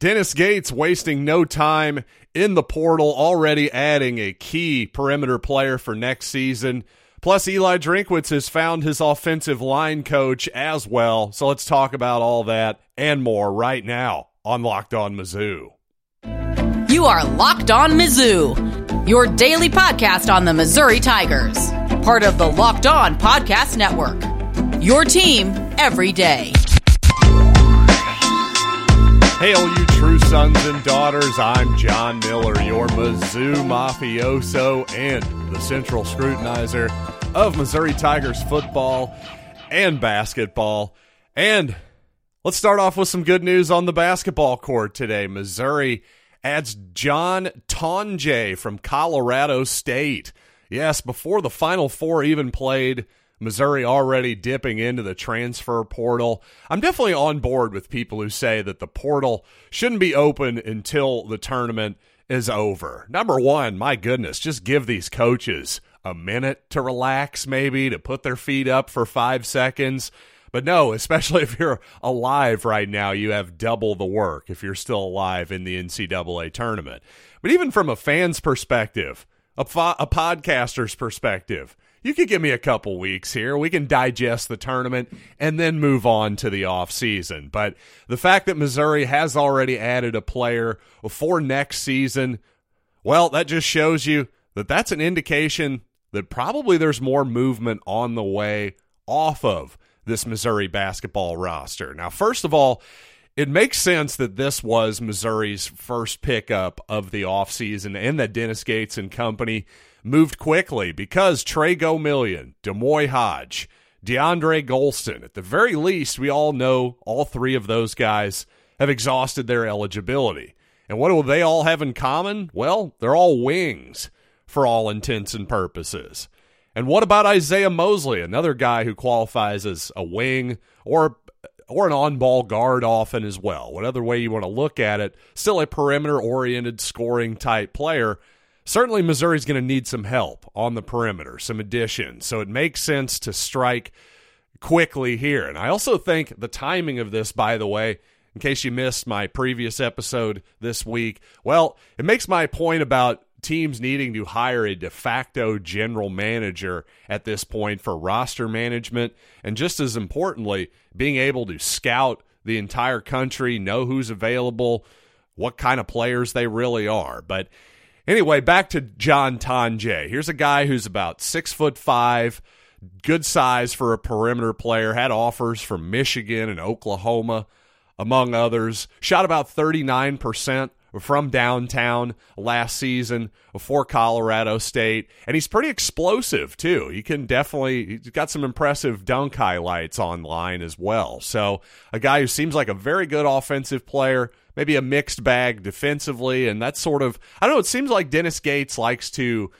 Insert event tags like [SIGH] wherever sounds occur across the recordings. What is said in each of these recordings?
Dennis Gates wasting no time in the portal, already adding a key perimeter player for next season. Plus, Eli Drinkwitz has found his offensive line coach as well. So let's talk about all that and more right now on Locked On Mizzou. You are Locked On Mizzou, your daily podcast on the Missouri Tigers, part of the Locked On Podcast Network. Your team every day. Hail, you true sons and daughters. I'm John Miller, your Mizzou mafioso and the central scrutinizer of Missouri Tigers football and basketball. And let's start off with some good news on the basketball court today. Missouri adds John Tonje from Colorado State. Yes, before the Final Four even played, Missouri already dipping into the transfer portal. I'm definitely on board with people who say that the portal shouldn't be open until the tournament is over. Number one, my goodness, just give these coaches a minute to relax, maybe to put their feet up for five seconds. But no, [LAUGHS] especially if you're alive right now, you have double the work if you're still alive in the NCAA tournament. But even from a fan's perspective, a, fo- a podcaster's perspective, you could give me a couple weeks here. We can digest the tournament and then move on to the off season. But the fact that Missouri has already added a player for next season, well, that just shows you that that's an indication that probably there's more movement on the way off of this Missouri basketball roster. Now, first of all, it makes sense that this was Missouri's first pickup of the offseason and that Dennis Gates and company moved quickly because Tre Gomillion, D'Moi Hodge, DeAndre Gholston, at the very least, we all know all three of those guys have exhausted their eligibility. And what do they all have in common? Well, they're all wings for all intents and purposes. And what about Isaiah Mosley, another guy who qualifies as a wing or or an on-ball guard often as well. Whatever way you want to look at it, still a perimeter-oriented scoring type player certainly Missouri's going to need some help on the perimeter, some additions. So it makes sense to strike quickly here. And I also think the timing of this, by the way, in case you missed my previous episode this week, well, it makes my point about teams needing to hire a de facto general manager at this point for roster management. And just as importantly, being able to scout the entire country, know who's available, what kind of players they really are. But Anyway, back to John Tonje. Here's a guy who's about six foot five, good size for a perimeter player. Had offers from Michigan and Oklahoma, among others. Shot about 39% from downtown last season for Colorado State. And he's pretty explosive, too. He can definitely, he's got some impressive dunk highlights online as well. So, a guy who seems like a very good offensive player maybe a mixed bag defensively. And that's sort of, I don't know, it seems like Dennis Gates likes to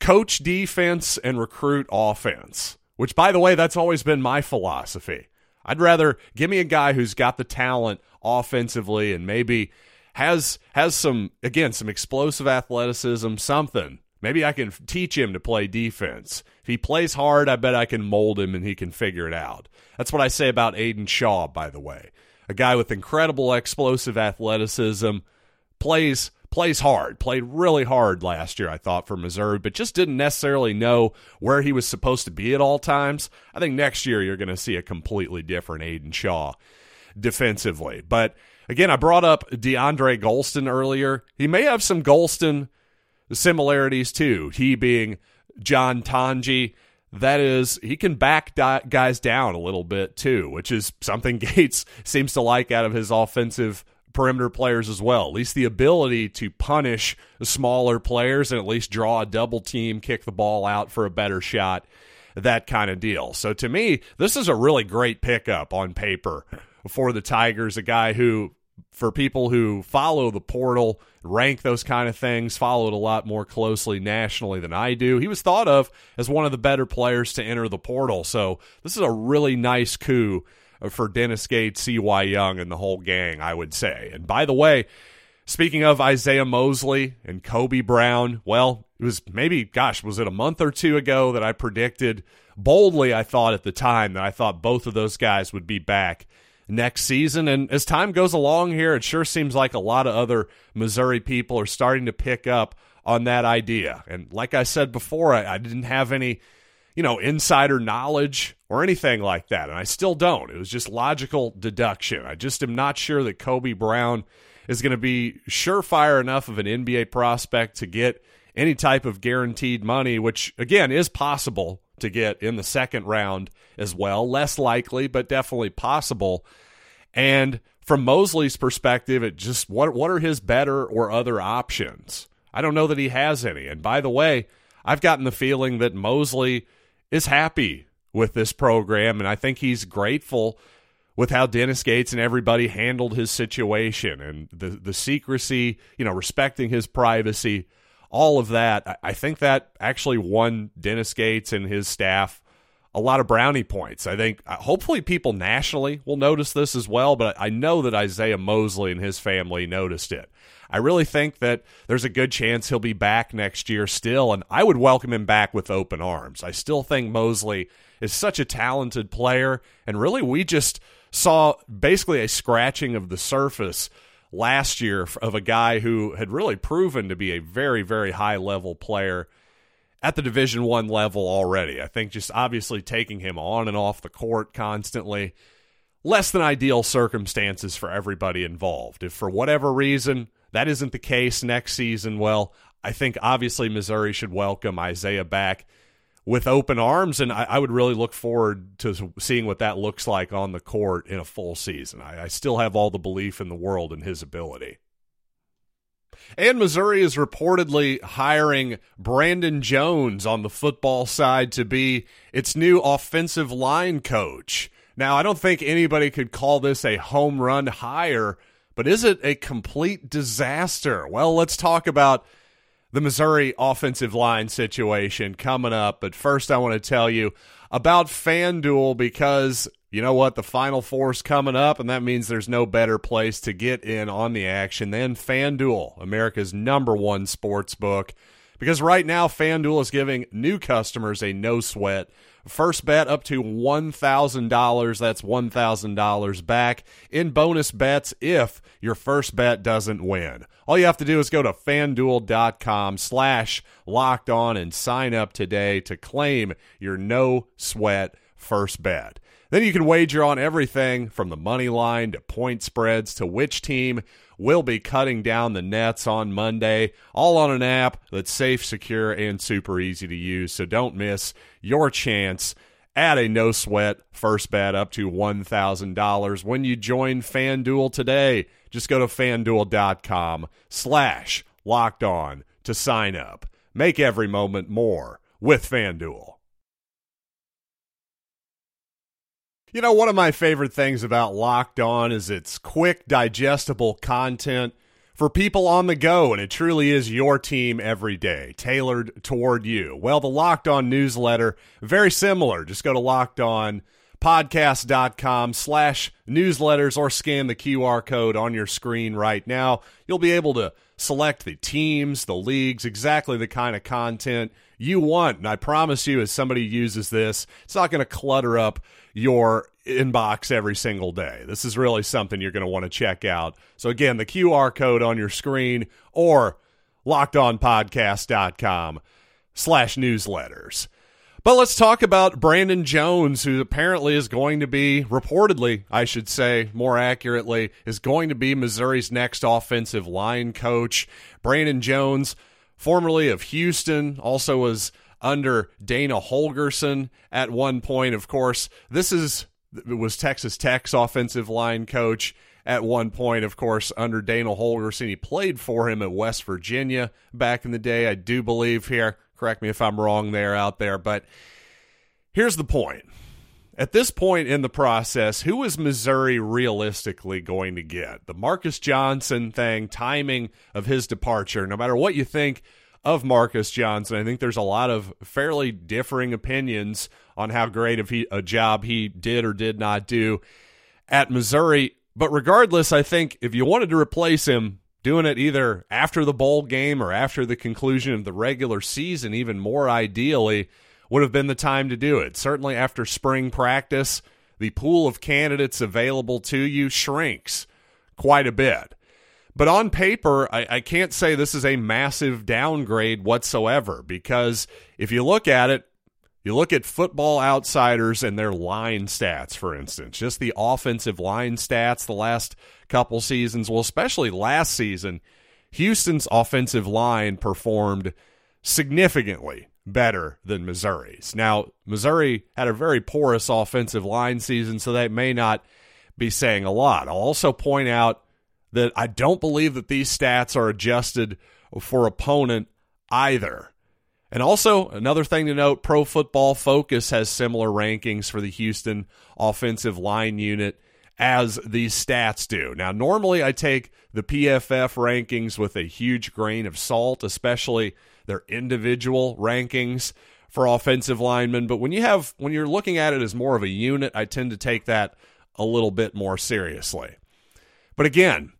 coach defense and recruit offense, which, by the way, that's always been my philosophy. I'd rather give me a guy who's got the talent offensively and maybe has has some again some explosive athleticism, something. Maybe I can teach him to play defense. If he plays hard, I bet I can mold him and he can figure it out. That's what I say about Aidan Shaw, by the way a guy with incredible explosive athleticism, plays plays hard, played really hard last year, I thought, for Missouri, but just didn't necessarily know where he was supposed to be at all times. I think next year you're going to see a completely different Aidan Shaw defensively. But again, I brought up DeAndre Gholston earlier. He may have some Gholston similarities too, he being John Tonje that is he can back guys down a little bit too, which is something [LAUGHS] Gates seems to like out of his offensive perimeter players as well. At least the ability to punish smaller players and at least draw a double team, kick the ball out for a better shot, that kind of deal. So to me, this is a really great pickup on paper for the Tigers, a guy who for people who follow the portal, rank those kind of things, followed a lot more closely nationally than I do. He was thought of as one of the better players to enter the portal. So this is a really nice coup for Dennis Gates, C.Y. Young, and the whole gang, I would say. And by the way, speaking of Isaiah Mosley and Kobe Brown, well, it was maybe, gosh, was it a month or two ago that I predicted boldly, I thought at the time that I thought both of those guys would be back next season. And as time goes along here, it sure seems like a lot of other Missouri people are starting to pick up on that idea. And like I said before, I, I didn't have any, you know, insider knowledge or anything like that. And I still don't. It was just logical deduction. I just am not sure that Kobe Brown is going to be surefire enough of an NBA prospect to get any type of guaranteed money, which again is possible to get in the second round as well. Less likely, but definitely possible. And from Mosley's perspective, it just what what are his better or other options? I don't know that he has any. And by the way, I've gotten the feeling that Mosley is happy with this program, and I think he's grateful with how Dennis Gates and everybody handled his situation and the the secrecy, you know, respecting his privacy, all of that. I think that actually won Dennis Gates and his staff a lot of brownie points. I think uh, hopefully people nationally will notice this as well, but I know that Isaiah Mosley and his family noticed it. I really think that there's a good chance he'll be back next year still, and I would welcome him back with open arms. I still think Mosley is such a talented player, and really we just saw basically a scratching of the surface last year of a guy who had really proven to be a very, very high level player at the division one level already. I think just obviously taking him on and off the court constantly less than ideal circumstances for everybody involved. If for whatever reason that isn't the case next season well i think obviously missouri should welcome isaiah back with open arms and i, I would really look forward to seeing what that looks like on the court in a full season I, I still have all the belief in the world in his ability and Missouri is reportedly hiring Brandon Jones on the football side to be its new offensive line coach. Now, I don't think anybody could call this a home run hire, but is it a complete disaster? Well, let's talk about the Missouri offensive line situation coming up. But first, I want to tell you about FanDuel because you know what? The Final Four's coming up, and that means there's no better place to get in on the action than FanDuel, America's number one sports book. Because right now, FanDuel is giving new customers a no sweat first bet up to $1,000. That's $1,000 back in bonus bets if your first bet doesn't win. All you have to do is go to fanduel.com slash locked on and sign up today to claim your no sweat first bet. Then you can wager on everything from the money line to point spreads to which team will be cutting down the nets on Monday, all on an app that's safe, secure, and super easy to use. So don't miss your chance at a no sweat first bet up to $1,000 when you join FanDuel today. Just go to fanduel.com slash locked on to sign up. Make every moment more with FanDuel. You know, one of my favorite things about Locked On is its quick, digestible content for people on the go, and it truly is your team every day, tailored toward you. Well, the Locked On newsletter, very similar. Just go to lockedonpodcast.com slash newsletters or scan the QR code on your screen right now. You'll be able to select the teams, the leagues, exactly the kind of content you want. And I promise you, as somebody uses this, it's not going to clutter up your inbox every single day. This is really something you're going to want to check out. So, again, the QR code on your screen or lockedonpodcast.com slash newsletters. But let's talk about Brandon Jones, who apparently is going to be, reportedly, I should say more accurately, is going to be Missouri's next offensive line coach. Brandon Jones, formerly of Houston, also was under Dana Holgorsen at one point. Of course, this is was Texas Tech's offensive line coach at one point, of course, under Dana Holgorsen. He played for him at West Virginia back in the day, I do believe here. Correct me if I'm wrong there out there, but here's the point. At this point in the process, who is Missouri realistically going to get? The Marcus Johnson thing, timing of his departure, no matter what you think of Marcus Johnson. I think there's a lot of fairly differing opinions on how great of he, a job he did or did not do at Missouri. But regardless, I think if you wanted to replace him, doing it either after the bowl game or after the conclusion of the regular season, even more ideally, would have been the time to do it. Certainly after spring practice, the pool of candidates available to you shrinks quite a bit. But on paper, I, I, can't say this is a massive downgrade whatsoever because if you look at it, you look at football outsiders and their line stats, for instance, just the offensive line stats the last couple seasons, well, especially last season, Houston's offensive line performed significantly better than Missouri's. Now, Missouri had a very porous offensive line season, so that may not be saying a lot. I'll also point out that I don't believe that these stats are adjusted for opponent either. And also, another thing to note Pro Football Focus has similar rankings for the Houston offensive line unit as these stats do. Now, normally I take the PFF rankings with a huge grain of salt, especially their individual rankings for offensive linemen, but when you have when you're looking at it as more of a unit, I tend to take that a little bit more seriously. But again,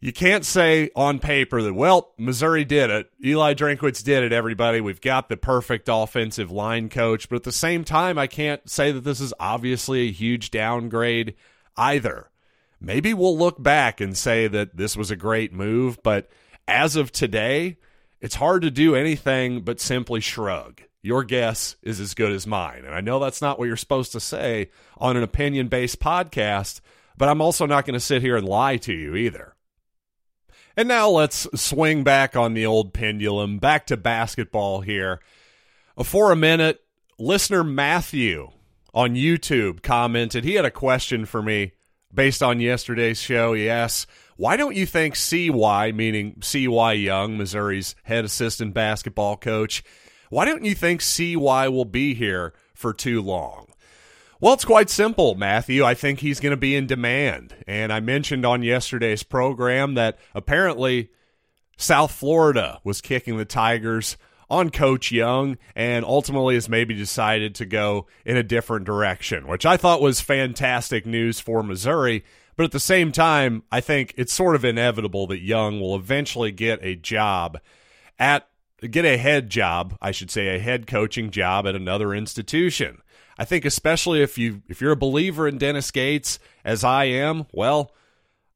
you can't say on paper that, well, Missouri did it. Eli Drinkwitz did it, everybody. We've got the perfect offensive line coach. But at the same time, I can't say that this is obviously a huge downgrade either. Maybe we'll look back and say that this was a great move, but as of today, it's hard to do anything but simply shrug. Your guess is as good as mine. And I know that's not what you're supposed to say on an opinion based podcast, but I'm also not going to sit here and lie to you either. And now let's swing back on the old pendulum, back to basketball here. Uh, for a minute, listener Matthew on YouTube commented. He had a question for me based on yesterday's show. He asks, Why don't you think CY, meaning CY Young, Missouri's head assistant basketball coach, why don't you think CY will be here for too long? Well, it's quite simple, Matthew. I think he's going to be in demand. And I mentioned on yesterday's program that apparently South Florida was kicking the Tigers on Coach Young and ultimately has maybe decided to go in a different direction, which I thought was fantastic news for Missouri. But at the same time, I think it's sort of inevitable that Young will eventually get a job at get a head job, I should say a head coaching job at another institution. I think especially if you if you're a believer in Dennis Gates as I am, well,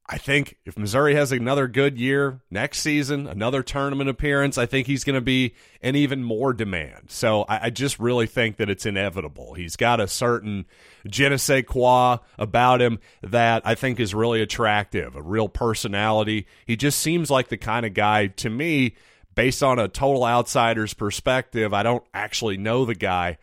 I think if Missouri has another good year next season, another tournament appearance, I think he's going to be in even more demand. So I, I, just really think that it's inevitable. He's got a certain je ne sais quoi about him that I think is really attractive, a real personality. He just seems like the kind of guy to me, based on a total outsider's perspective. I don't actually know the guy.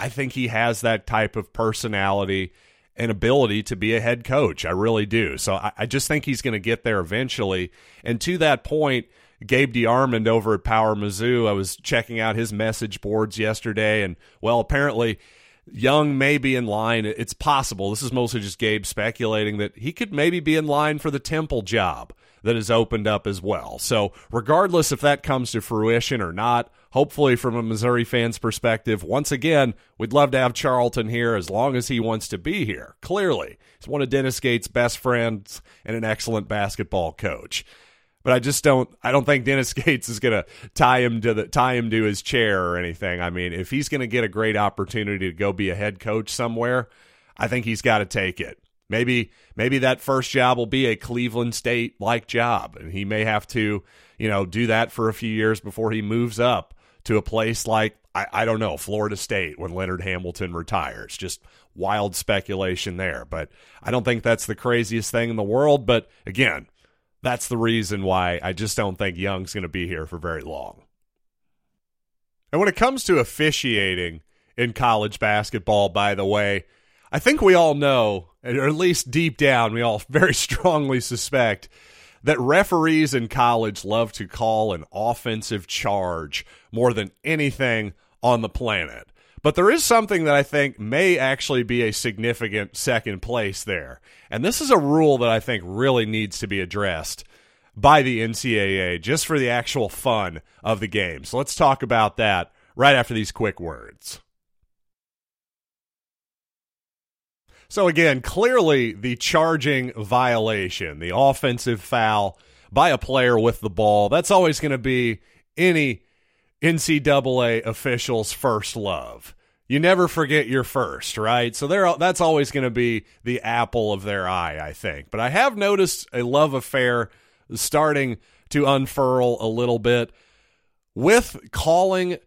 I think he has that type of personality and ability to be a head coach. I really do. So I, I just think he's going to get there eventually. And to that point, Gabe DeArmond over at Power Mizzou, I was checking out his message boards yesterday, and well, apparently Young may be in line. It's possible. This is mostly just Gabe speculating that he could maybe be in line for the Temple job that has opened up as well. So, regardless if that comes to fruition or not, hopefully from a Missouri fan's perspective, once again, we'd love to have Charlton here as long as he wants to be here. Clearly, he's one of Dennis Gates' best friends and an excellent basketball coach. But I just don't. I don't think Dennis [LAUGHS] Gates is going to tie him to the tie him to his chair or anything. I mean, if he's going to get a great opportunity to go be a head coach somewhere, I think he's got to take it. Maybe maybe that first job will be a Cleveland State like job, and he may have to, you know, do that for a few years before he moves up to a place like I, I don't know Florida State when Leonard Hamilton retires. Just wild speculation there, but I don't think that's the craziest thing in the world. But again, that's the reason why I just don't think Young's going to be here for very long. And when it comes to officiating in college basketball, by the way, I think we all know, or at least deep down, we all [LAUGHS] very strongly suspect that referees in college love to call an offensive charge more than anything on the planet. But there is something that I think may actually be a significant second place there. And this is a rule that I think really needs to be addressed by the NCAA just for the actual fun of the game. So let's talk about that right after these quick words. So again, clearly the charging violation, the offensive foul by a player with the ball, that's always going to be any NCAA official's first love. you never forget your first, right? So that's always going to be the apple of their eye, I think. But I have noticed a love affair starting to unfurl a little bit with calling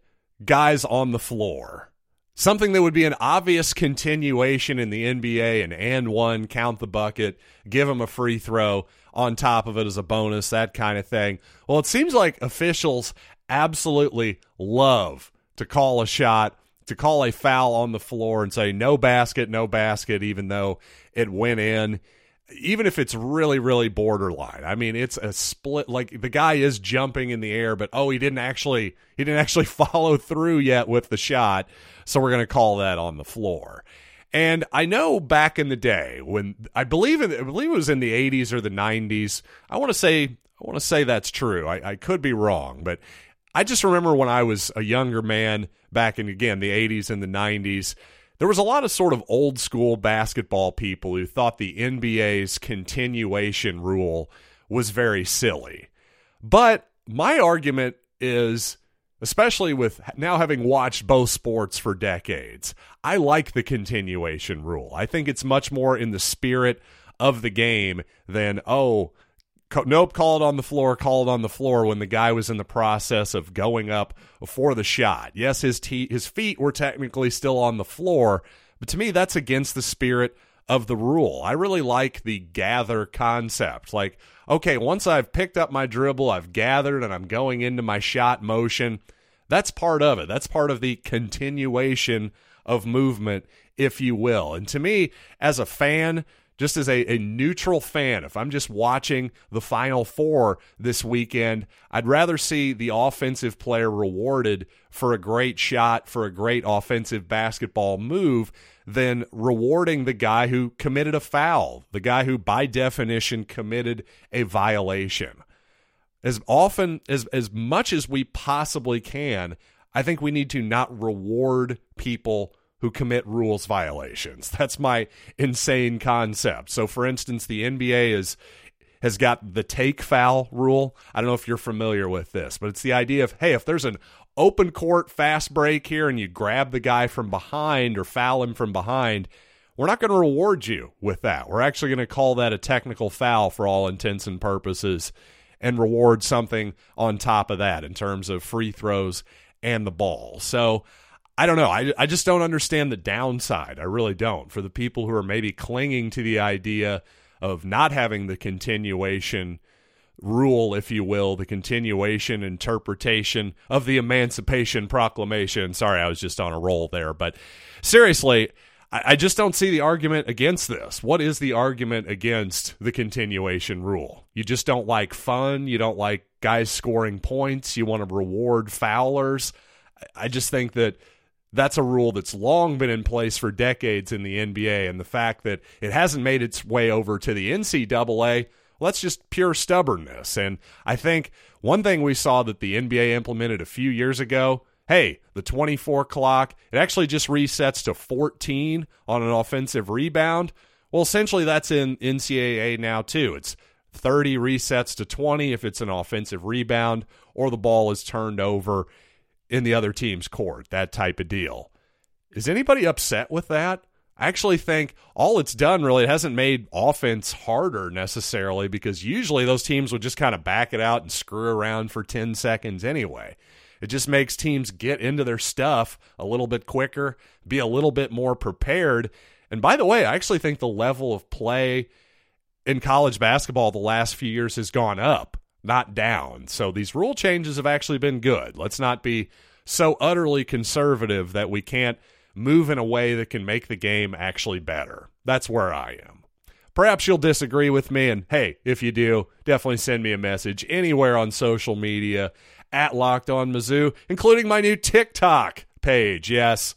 guys on the floor. Something that would be an obvious continuation in the NBA and and one, count the bucket, give them a free throw on top of it as a bonus, that kind of thing. Well, it seems like officials absolutely love to call a shot to call a foul on the floor and say no basket, no basket, even though it went in, even if it's really, really borderline. I mean, it's a split. Like the guy is jumping in the air, but oh, he didn't actually he didn't actually [LAUGHS] follow through yet with the shot, so we're going to call that on the floor. And I know back in the day when I believe in, I believe it was in the 80s or the 90s. I want to say I want to say that's true. I, I could be wrong, but I just remember when I was a younger man back in again the 80s and the 90s there was a lot of sort of old school basketball people who thought the NBA's continuation rule was very silly. But my argument is especially with now having watched both sports for decades, I like the continuation rule. I think it's much more in the spirit of the game than, oh, nope, call it on the floor, call it on the floor when the guy was in the process of going up for the shot. Yes, his his feet were technically still on the floor, but to me that's against the spirit of the rule. I really like the gather concept. Like, okay, once I've picked up my dribble, I've gathered and I'm going into my shot motion. That's part of it. That's part of the continuation of movement, if you will. And to me, as a fan, just as a, a neutral fan, if I'm just watching the Final Four this weekend, I'd rather see the offensive player rewarded for a great shot, for a great offensive basketball move, than rewarding the guy who committed a foul, the guy who, by definition, committed a violation. As often, as, as much as we possibly can, I think we need to not reward people who commit rules violations. [LAUGHS] That's my insane concept. So, for instance, the NBA is has got the take foul rule. I don't know if you're familiar with this, but it's the idea of hey, if there's an open court fast break here and you grab the guy from behind or foul him from behind, we're not going to reward you with that. We're actually going to call that a technical foul for all intents and purposes and reward something on top of that in terms of free throws and the ball. So I don't know. I, I just don't understand the downside. I really don't. For the people who are maybe clinging to the idea of not having the continuation rule, if you will, the continuation interpretation of the Emancipation Proclamation. Sorry, I was just on a roll there. But seriously, I, I just don't see the argument against this. What is the argument against the continuation rule? You just don't like fun. You don't like guys scoring points. You want to reward foulers. I just think that that's a rule that's long been in place for decades in the NBA. And the fact that it hasn't made its way over to the NCAA, that's just pure stubbornness. And I think one thing we saw that the NBA implemented a few years ago hey, the 24 clock, it actually just resets to 14 on an offensive rebound. Well, essentially, that's in NCAA now, too. It's 30 resets to 20 if it's an offensive rebound or the ball is turned over in the other team's court, that type of deal. Is anybody upset with that? I actually think all it's done really it hasn't made offense harder necessarily because usually those teams would just kind of back it out and screw around for 10 seconds anyway. It just makes teams get into their stuff a little bit quicker, be a little bit more prepared. And by the way, I actually think the level of play in college basketball the last few years has gone up not down. So these rule changes have actually been good. Let's not be so utterly conservative that we can't move in a way that can make the game actually better. That's where I am. Perhaps you'll disagree with me, and hey, if you do, definitely send me a message anywhere on social media at Locked On Mizzou, including my new TikTok page. Yes,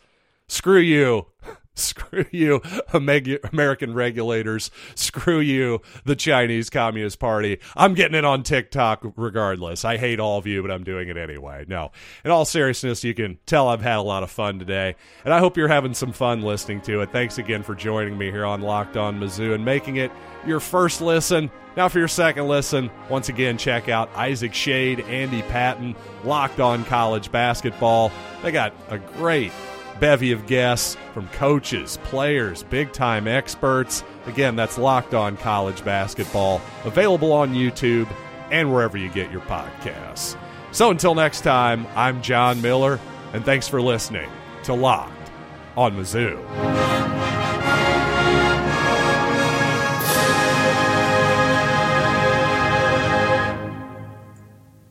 screw you. [LAUGHS] Screw you, American regulators. Screw you, the Chinese Communist Party. I'm getting it on TikTok regardless. I hate all of you, but I'm doing it anyway. No, in all seriousness, you can tell I've had a lot of fun today, and I hope you're having some fun listening to it. Thanks again for joining me here on Locked On Mizzou and making it your first listen. Now, for your second listen, once again, check out Isaac Shade, Andy Patton, Locked On College Basketball. They got a great bevy of guests from coaches, players, big time experts. Again, that's Locked On College Basketball, available on YouTube and wherever you get your podcasts. So until next time, I'm John Miller, and thanks for listening to Locked on Mizzou.